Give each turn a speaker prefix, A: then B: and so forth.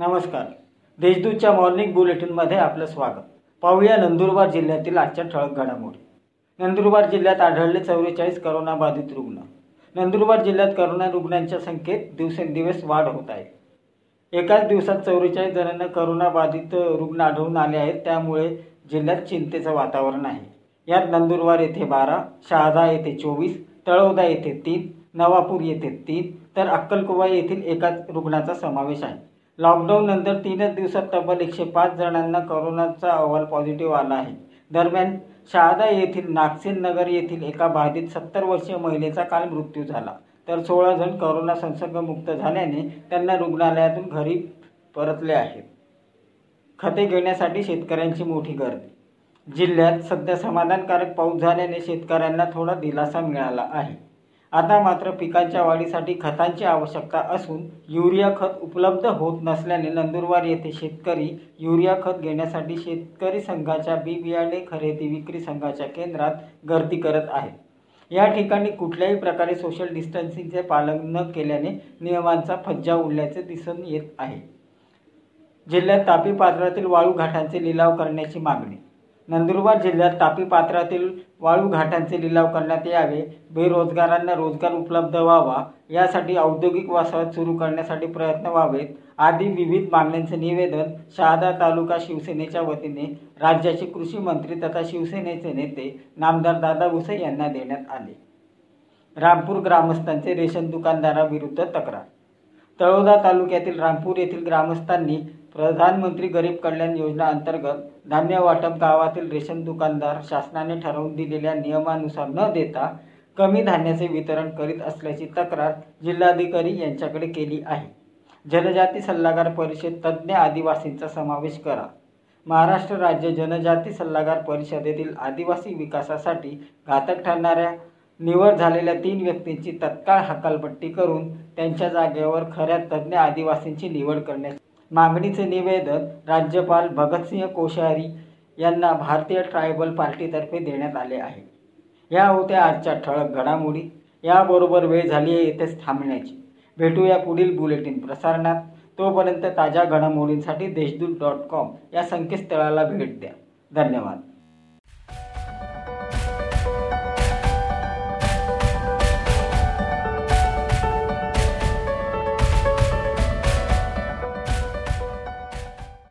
A: नमस्कार. देशदूतच्या मॉर्निंग बुलेटिनमध्ये आपलं स्वागत. पाहूया नंदुरबार जिल्ह्यातील आजच्या ठळक घडामोडी. नंदुरबार जिल्ह्यात आढळले चौवेचाळीस करोनाबाधित रुग्ण. नंदुरबार जिल्ह्यात करोना रुग्णांच्या संख्येत दिवसेंदिवस वाढ होत आहे. एकाच दिवसात चौवेचाळीस जणांना करोनाबाधित रुग्ण आढळून आले आहेत त्यामुळे जिल्ह्यात चिंतेचं वातावरण आहे. यात नंदुरबार येथे बारा शहादा येथे चोवीस तळोदा येथे तीन नवापूर येथे तीन तर अक्कलकुवा येथील एकाच रुग्णाचा समावेश आहे. लॉकडाऊन नंतर तीनच दिवसात तब्बल एकशे पाच जणांना करोनाचा अहवाल पॉझिटिव्ह आला आहे. दरम्यान शहादा येथील नागसेन नगर येथील एका बाधित सत्तर वर्षीय महिलेचा काल मृत्यू झाला. तर सोळा जण करोना संसर्गमुक्त झाल्याने त्यांना रुग्णालयातून घरी परतले आहेत. खते घेण्यासाठी शेतकऱ्यांची मोठी गर्दी. जिल्ह्यात सध्या समाधानकारक पाऊस झाल्याने शेतकऱ्यांना थोडा दिलासा मिळाला आहे. आता मात्र पिकांच्या वाढीसाठी खतांची आवश्यकता असून युरिया खत उपलब्ध होत नसल्याने नंदुरबार येथे शेतकरी युरिया खत घेण्यासाठी शेतकरी संघाच्या बी बियाणे खरेदी विक्री संघाच्या केंद्रात गर्दी करत आहेत. या ठिकाणी कुठल्याही प्रकारे सोशल डिस्टन्सिंगचे पालन न केल्याने नियमांचा फज्जा उडल्याचे दिसून येत आहे. जिल्ह्यात तापी पात्रातील वाळू घाटांचे लिलाव करण्याची मागणी नंदुरबार जिल्ह्यात तापी पात्रातील वाळू घाटांचे लिलाव करण्यात यावे. बेरोजगारांना रोजगार उपलब्ध व्हावा. यासाठी औद्योगिक वसाहत सुरू करण्यासाठी प्रयत्न व्हावेत. आदी विविध मागण्यांचे निवेदन शहादा तालुका शिवसेनेच्या वतीने राज्याचे कृषी मंत्री तथा शिवसेनेचे नेते नामदार दादा भुसे यांना देण्यात आले. रामपूर ग्रामस्थांचे रेशन दुकानदाराविरुद्ध तक्रार. तळोदा तालुक्यातील रामपूर येथील ग्रामस्थांनी प्रधानमंत्री गरीब कल्याण योजना अंतर्गत धान्य वाटप गावातील रेशन दुकानदार शासनाने ठरवून दिलेल्या नियमानुसार न देता कमी धान्याचे वितरण करीत असल्याची तक्रार जिल्हाधिकारी यांच्याकडे केली आहे. जनजाती सल्लागार परिषद तज्ज्ञ आदिवासींचा समावेश करा. महाराष्ट्र राज्य जनजाती सल्लागार परिषदेतील आदिवासी विकासासाठी घातक ठरणाऱ्या निवड झालेल्या तीन व्यक्तींची तत्काळ हकालपट्टी करून त्यांच्या जागेवर खऱ्या तज्ज्ञ आदिवासींची निवड करण्यात मागणीचे निवेदन राज्यपाल भगतसिंह कोश्यारी यांना भारतीय ट्रायबल पार्टीतर्फे देण्यात आले आहे. या होत्या आजच्या ठळक घडामोडी. याबरोबर वेळ झाली आहे येथेच थांबण्याची. भेटूया पुढील बुलेटिन प्रसारणात. तोपर्यंत ताज्या घडामोडींसाठी देशदूत डॉट कॉम या संकेतस्थळाला भेट द्या. धन्यवाद.